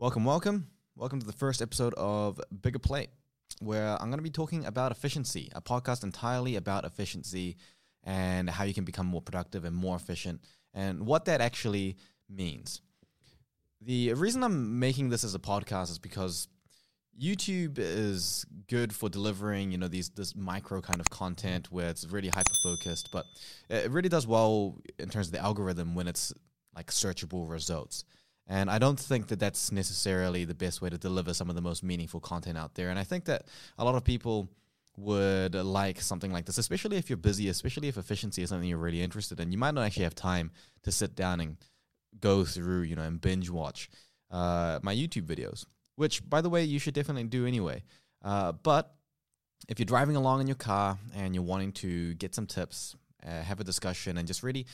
Welcome, welcome. Welcome to the first episode of Bigger Plate, where I'm going to be talking about efficiency, a podcast entirely about efficiency and how you can become more productive and more efficient and what that actually means. The reason I'm making this as a podcast is because YouTube is good for delivering, you know, these this micro kind of content where it's really hyper focused, but it really does well in terms of the algorithm when it's like searchable results. And I don't think that that's necessarily the best way to deliver some of the most meaningful content out there. And I think that a lot of people would like something like this, especially if you're busy, especially if efficiency is something you're really interested in. You might not actually have time to sit down and go through, you know, and binge watch uh, my YouTube videos, which, by the way, you should definitely do anyway. Uh, but if you're driving along in your car and you're wanting to get some tips, uh, have a discussion, and just really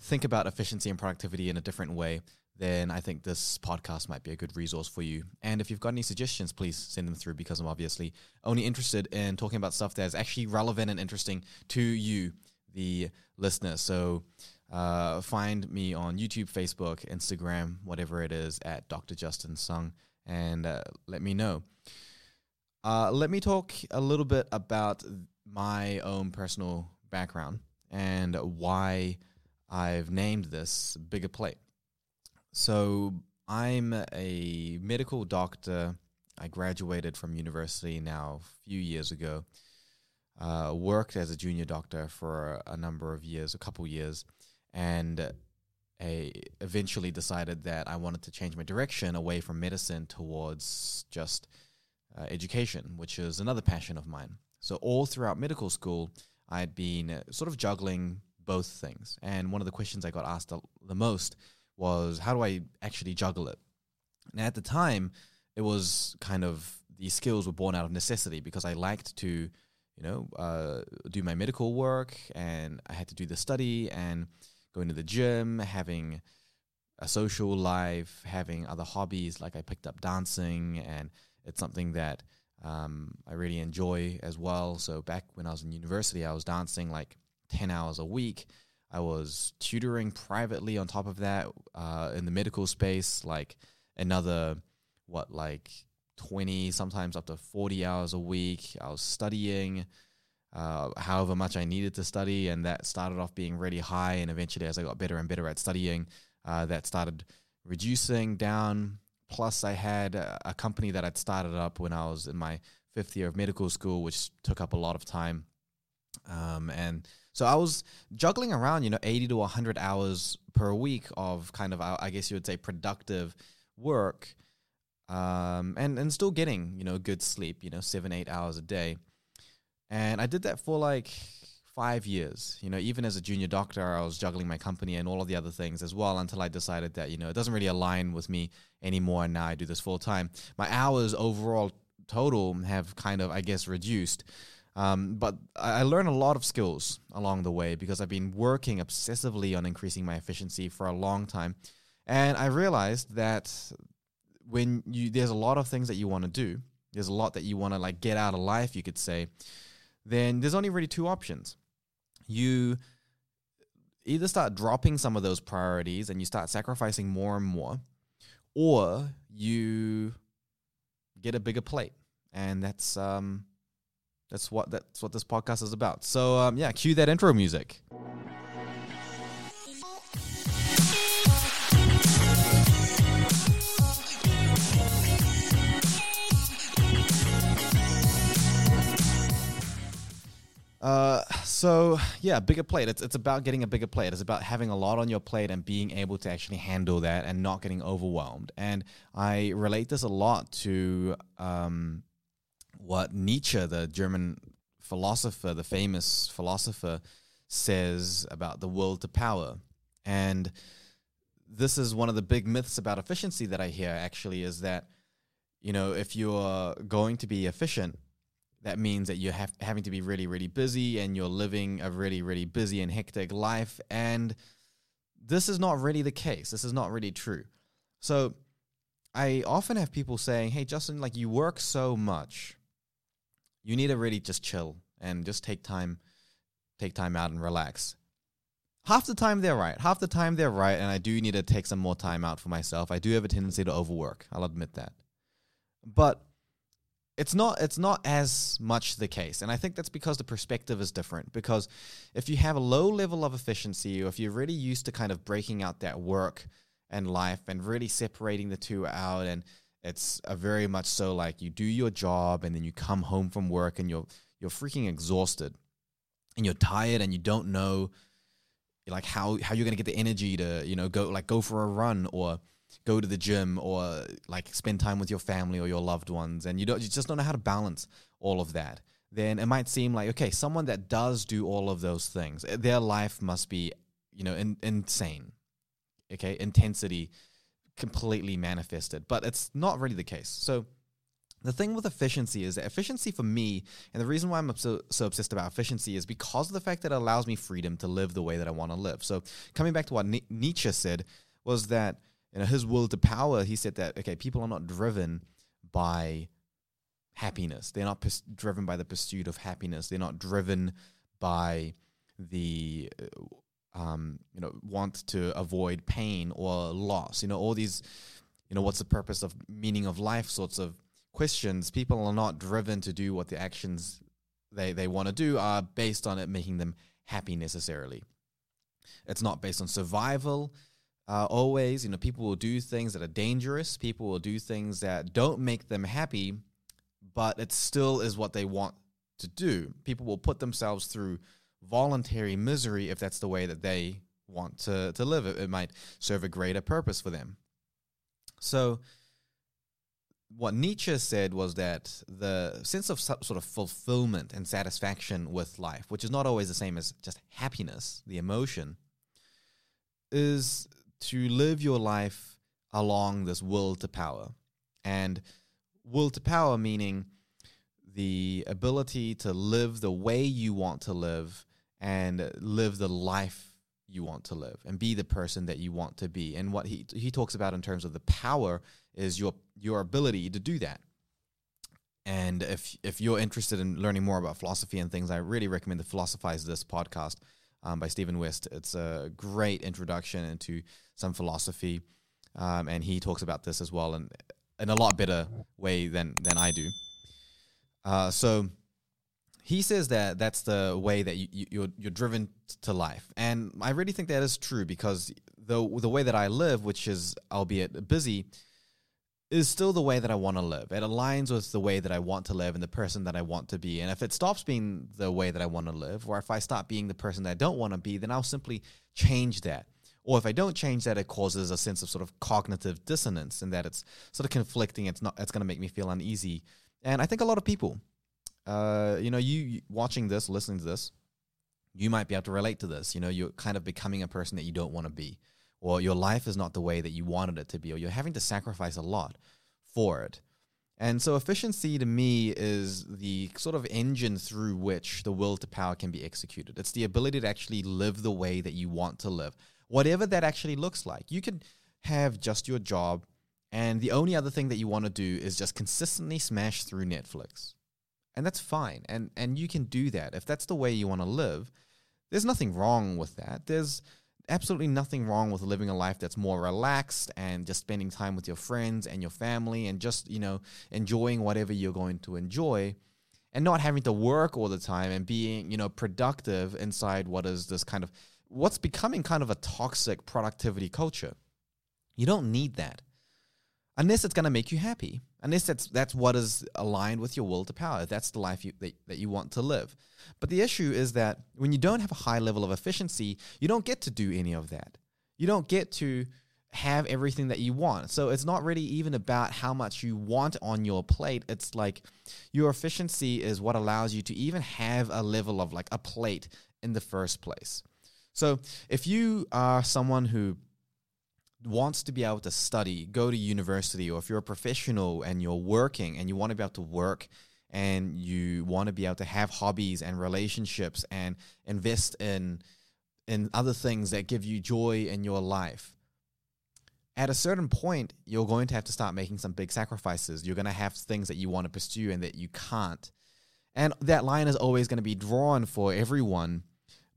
think about efficiency and productivity in a different way, then I think this podcast might be a good resource for you. And if you've got any suggestions, please send them through because I'm obviously only interested in talking about stuff that's actually relevant and interesting to you, the listener. So uh, find me on YouTube, Facebook, Instagram, whatever it is, at Dr. Justin Sung, and uh, let me know. Uh, let me talk a little bit about my own personal background and why I've named this Bigger Plate. So I'm a medical doctor. I graduated from university now a few years ago. Uh, worked as a junior doctor for a number of years, a couple years, and I eventually decided that I wanted to change my direction away from medicine towards just uh, education, which is another passion of mine. So all throughout medical school, I'd been uh, sort of juggling both things. And one of the questions I got asked the most was how do I actually juggle it? And at the time, it was kind of these skills were born out of necessity because I liked to, you know, uh, do my medical work and I had to do the study and going to the gym, having a social life, having other hobbies like I picked up dancing and it's something that um, I really enjoy as well. So back when I was in university, I was dancing like 10 hours a week I was tutoring privately on top of that uh, in the medical space, like another, what, like 20, sometimes up to 40 hours a week. I was studying uh, however much I needed to study, and that started off being really high. And eventually, as I got better and better at studying, uh, that started reducing down. Plus, I had a, company that I'd started up when I was in my fifth year of medical school, which took up a lot of time. Um, and so I was juggling around, you know, 80 to 100 hours per week of kind of, I guess you would say, productive work, um, and and still getting, you know, good sleep, you know, seven eight hours a day, and I did that for like five years. You know, even as a junior doctor, I was juggling my company and all of the other things as well until I decided that you know it doesn't really align with me anymore. And now I do this full time. My hours overall total have kind of, I guess, reduced. Um, but I, learned a lot of skills along the way because I've been working obsessively on increasing my efficiency for a long time. And I realized that when you there's a lot of things that you want to do, there's a lot that you want to like get out of life, you could say, then there's only really two options. You either start dropping some of those priorities and you start sacrificing more and more, or you get a bigger plate. And that's um that's what that's what this podcast is about. So um, yeah, cue that intro music. Uh, so yeah, bigger plate. It's it's about getting a bigger plate. It's about having a lot on your plate and being able to actually handle that and not getting overwhelmed. And I relate this a lot to um, what Nietzsche, the German philosopher, the famous philosopher, says about the will to power. And this is one of the big myths about efficiency that I hear actually is that, you know, if you're going to be efficient, that means that you're have, having to be really, really busy and you're living a really, really busy and hectic life. And this is not really the case. This is not really true. So I often have people saying, hey, Justin, like you work so much you need to really just chill and just take time take time out and relax half the time they're right. Half the time they're right, and I do need to take some more time out for myself. I do have a tendency to overwork. I'll admit that. But it's not it's not as much the case and i think that's because the perspective is different because if you have a low level of efficiency or if you're really used to kind of breaking out that work and life and really separating the two out and it's a very much so like you do your job and then you come home from work and you're you're freaking exhausted and you're tired and you don't know like how how you're going to get the energy to you know go like go for a run or go to the gym or like spend time with your family or your loved ones and you don't you just don't know how to balance all of that. Then it might seem like okay someone that does do all of those things their life must be you know in, insane okay? Intensity completely manifested but it's not really the case. So the thing with efficiency is that efficiency for me, and the reason why I'm so, so obsessed about efficiency is because of the fact that it allows me freedom to live the way that I want to live. So, coming back to what Nietzsche said, was that you know his will to power he said that okay people are not driven by happiness. They're not pers- driven by the pursuit of happiness. They're not driven by the uh, um, you know want to avoid pain or loss you know all these you know what's the purpose of meaning of life sorts of questions people are not driven to do what the actions they they want to do are based on it making them happy necessarily it's not based on survival uh, always. You know, people will do things that are dangerous. People will do things that don't make them happy, but it still is what they want to do. People will put themselves through voluntary misery if that's the way that they want to, to live. It, it might serve a greater purpose for them. So, what Nietzsche said was that the sense of sort of fulfillment and satisfaction with life, which is not always the same as just happiness, the emotion, is to live your life along this will to power. And will to power meaning the ability to live the way you want to live and live the life you want to live and be the person that you want to be. And what he he talks about in terms of the power is your your ability to do that. And if if you're interested in learning more about philosophy and things, I really recommend the Philosophize This podcast um, by Stephen West. It's a great introduction into some philosophy, um, and he talks about this as well, and in a lot better way than than I do. Uh, so he says that that's the way that you, you, you're you're driven to life, and I really think that is true because the the way that I live, which is albeit busy, is still the way that I want to live. It aligns with the way that I want to live and the person that I want to be. And if it stops being the way that I want to live, or if I stop being the person that I don't want to be, then I'll simply change that. Or if I don't change that, it causes a sense of sort of cognitive dissonance and that it's sort of conflicting. It's not. It's going to make me feel uneasy. And I think a lot of people, uh, you know, you watching this, listening to this, you might be able to relate to this. You know, you're kind of becoming a person that you don't want to be or your life is not the way that you wanted it to be, or you're having to sacrifice a lot for it. And so, efficiency to me is the sort of engine through which the will to power can be executed. It's the ability to actually live the way that you want to live, whatever that actually looks like. You could have just your job, and the only other thing that you want to do is just consistently smash through Netflix. And that's fine. And, and you can do that. If that's the way you want to live, there's nothing wrong with that. There's absolutely nothing wrong with living a life that's more relaxed and just spending time with your friends and your family and just, you know, enjoying whatever you're going to enjoy and not having to work all the time and being, you know, productive inside what is this kind of what's becoming kind of a toxic productivity culture. You don't need that unless it's going to make you happy. Unless that's that's what is aligned with your will to power. That's the life you, that, that you want to live. But the issue is that when you don't have a high level of efficiency you don't get to do any of that. You don't get to have everything that you want. So it's not really even about how much you want on your plate. It's like your efficiency is what allows you to even have a level of like a plate in the first place. So if you are someone who wants to be able to study, go to university, or if you're a professional and you're working and you want to be able to work and you want to be able to have hobbies and relationships and invest in in other things that give you joy in your life. At a certain point, you're going to have to start making some big sacrifices. You're going to have things that you want to pursue and that you can't. And that line is always going to be drawn for everyone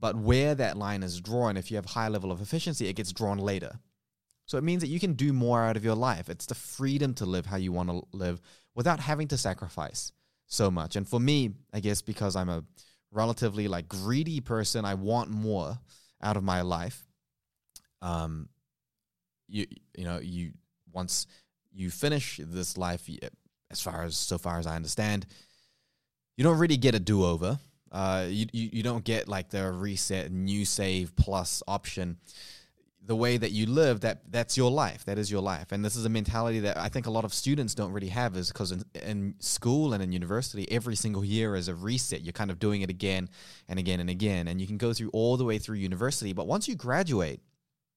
But where that line is drawn, if you have high level of efficiency, it gets drawn later. So it means that you can do more out of your life. It's the freedom to live how you want to live without having to sacrifice so much. And for me, I guess because I'm a relatively like greedy person, I want more out of my life. Um, you you know you once you finish this life, as far as so far as I understand, you don't really get a do over. Uh, you, you you don't get like the reset, new save plus option the way that you live that that's your life. That is your life. And this is a mentality that i think a lot of students don't really have is because in, in, school and in university every single year is a reset. You're kind of doing it again and again and again. And you can go through all the way through university but once you graduate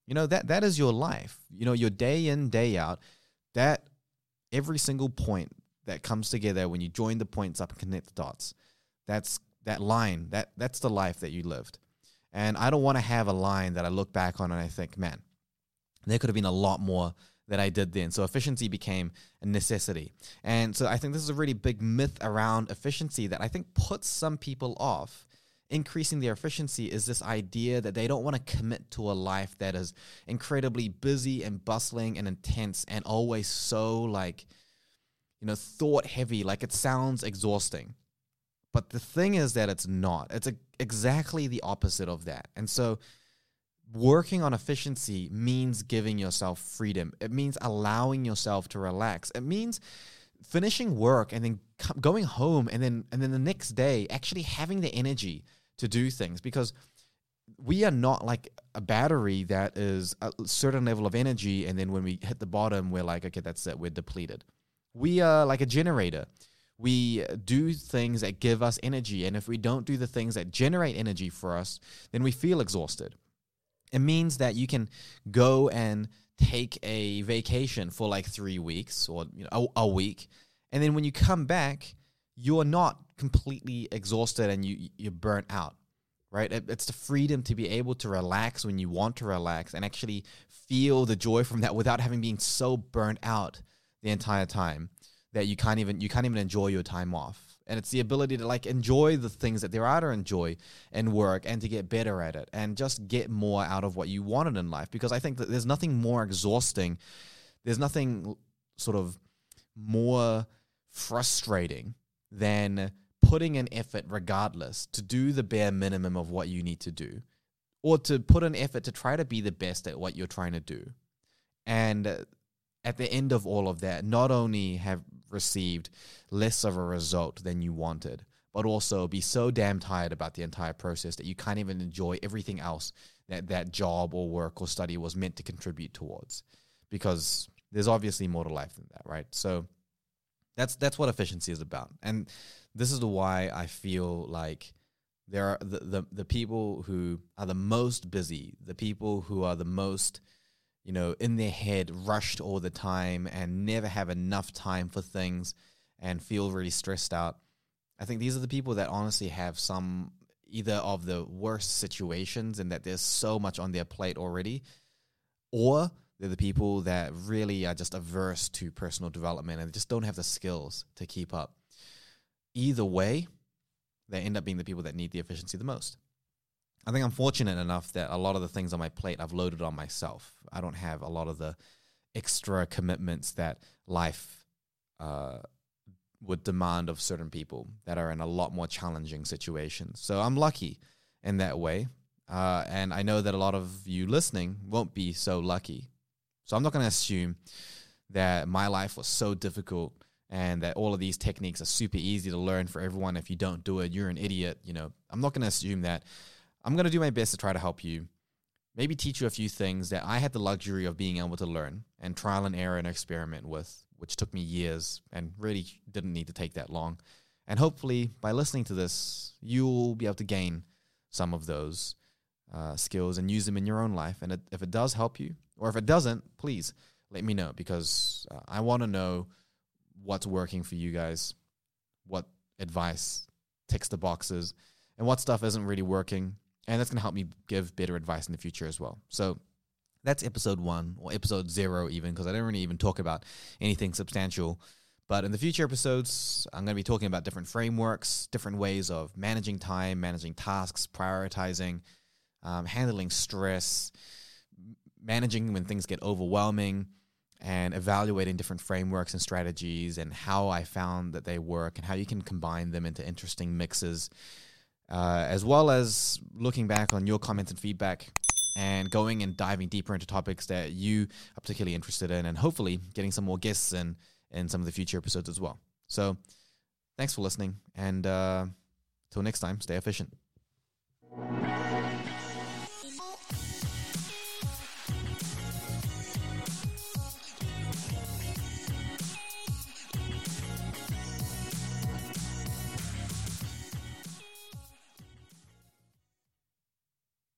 you know that that is your life. You know your day in day out that every single point that comes together when you join the points up and connect the dots that's that line that that's the life that you lived and I don't want to have a line that I look back on and I think, man, there could have been a lot more that I did then. So efficiency became a necessity. And so I think this is a really big myth around efficiency that I think puts some people off. Increasing their efficiency is this idea that they don't want to commit to a life that is incredibly busy and bustling and intense and always so like, you know, thought heavy. Like it sounds exhausting. But the thing is that it's not. It's a, exactly the opposite of that. And so working on efficiency means giving yourself freedom. It means allowing yourself to relax. It means finishing work and then going home and then and then the next day actually having the energy to do things because we are not like a battery that is a certain level of energy and then when we hit the bottom we're like okay that's it we're depleted we are like a generator we do things that give us energy. And if we don't do the things that generate energy for us, then we feel exhausted. It means that you can go and take a vacation for like three weeks or you know, a, a week. And then when you come back, you're not completely exhausted and you, you're burnt out right? It's the freedom to be able to relax when you want to relax and actually feel the joy from that without having been so burnt out the entire time that you can't even you can't even enjoy your time off. And it's the ability to like enjoy the things that there are to enjoy and work and to get better at it and just get more out of what you wanted in life. Because i think that there's nothing more exhausting there's nothing sort of more frustrating than putting an effort regardless to do the bare minimum of what you need to do or to put an effort to try to be the best at what you're trying to do. And at the end of all of that, not only have received less of a result than you wanted, but also be so damn tired about the entire process that you can't even enjoy everything else that that job or work or study was meant to contribute towards. Because there's obviously more to life than that, right? So that's that's what efficiency is about. And this is the why I feel like there are the, the, the people who are the most busy, the people who are the most you know, in their head, rushed all the time and never have enough time for things and feel really stressed out. I think these are the people that honestly have some either of the worst situations and that there's so much on their plate already, or they're the people that really are just averse to personal development and just don't have the skills to keep up. Either way, they end up being the people that need the efficiency the most. I think I'm fortunate enough that a lot of the things on my plate I've loaded on myself. I don't have a lot of the extra commitments that life uh, would demand of certain people that are in a lot more challenging situations. So I'm lucky in that way. Uh, and I know that a lot of you listening won't be so lucky. So I'm not going to assume that my life was so difficult and that all of these techniques are super easy to learn for everyone. If you don't do it, you're an idiot. You know, I'm not going to assume that I'm going to do my best to try to help you, maybe teach you a few things that I had the luxury of being able to learn and trial and error and experiment with, which took me years and really didn't need to take that long. And hopefully, by listening to this, you'll be able to gain some of those uh, skills and use them in your own life. And it, if it does help you, or if it doesn't, please let me know because uh, I want to know what's working for you guys, what advice ticks the boxes, and what stuff isn't really working and that's going to help me give better advice in the future as well. So that's episode one or episode zero, even because I don't really even talk about anything substantial. But in the future episodes, I'm going to be talking about different frameworks, different ways of managing time, managing tasks, prioritizing, um, handling stress, managing when things get overwhelming, and evaluating different frameworks and strategies and how I found that they work and how you can combine them into interesting mixes, uh, as well as looking back on your comments and feedback and going and diving deeper into topics that you are particularly interested in, and hopefully getting some more guests in in some of the future episodes as well. So, thanks for listening, and uh, till next time, stay efficient.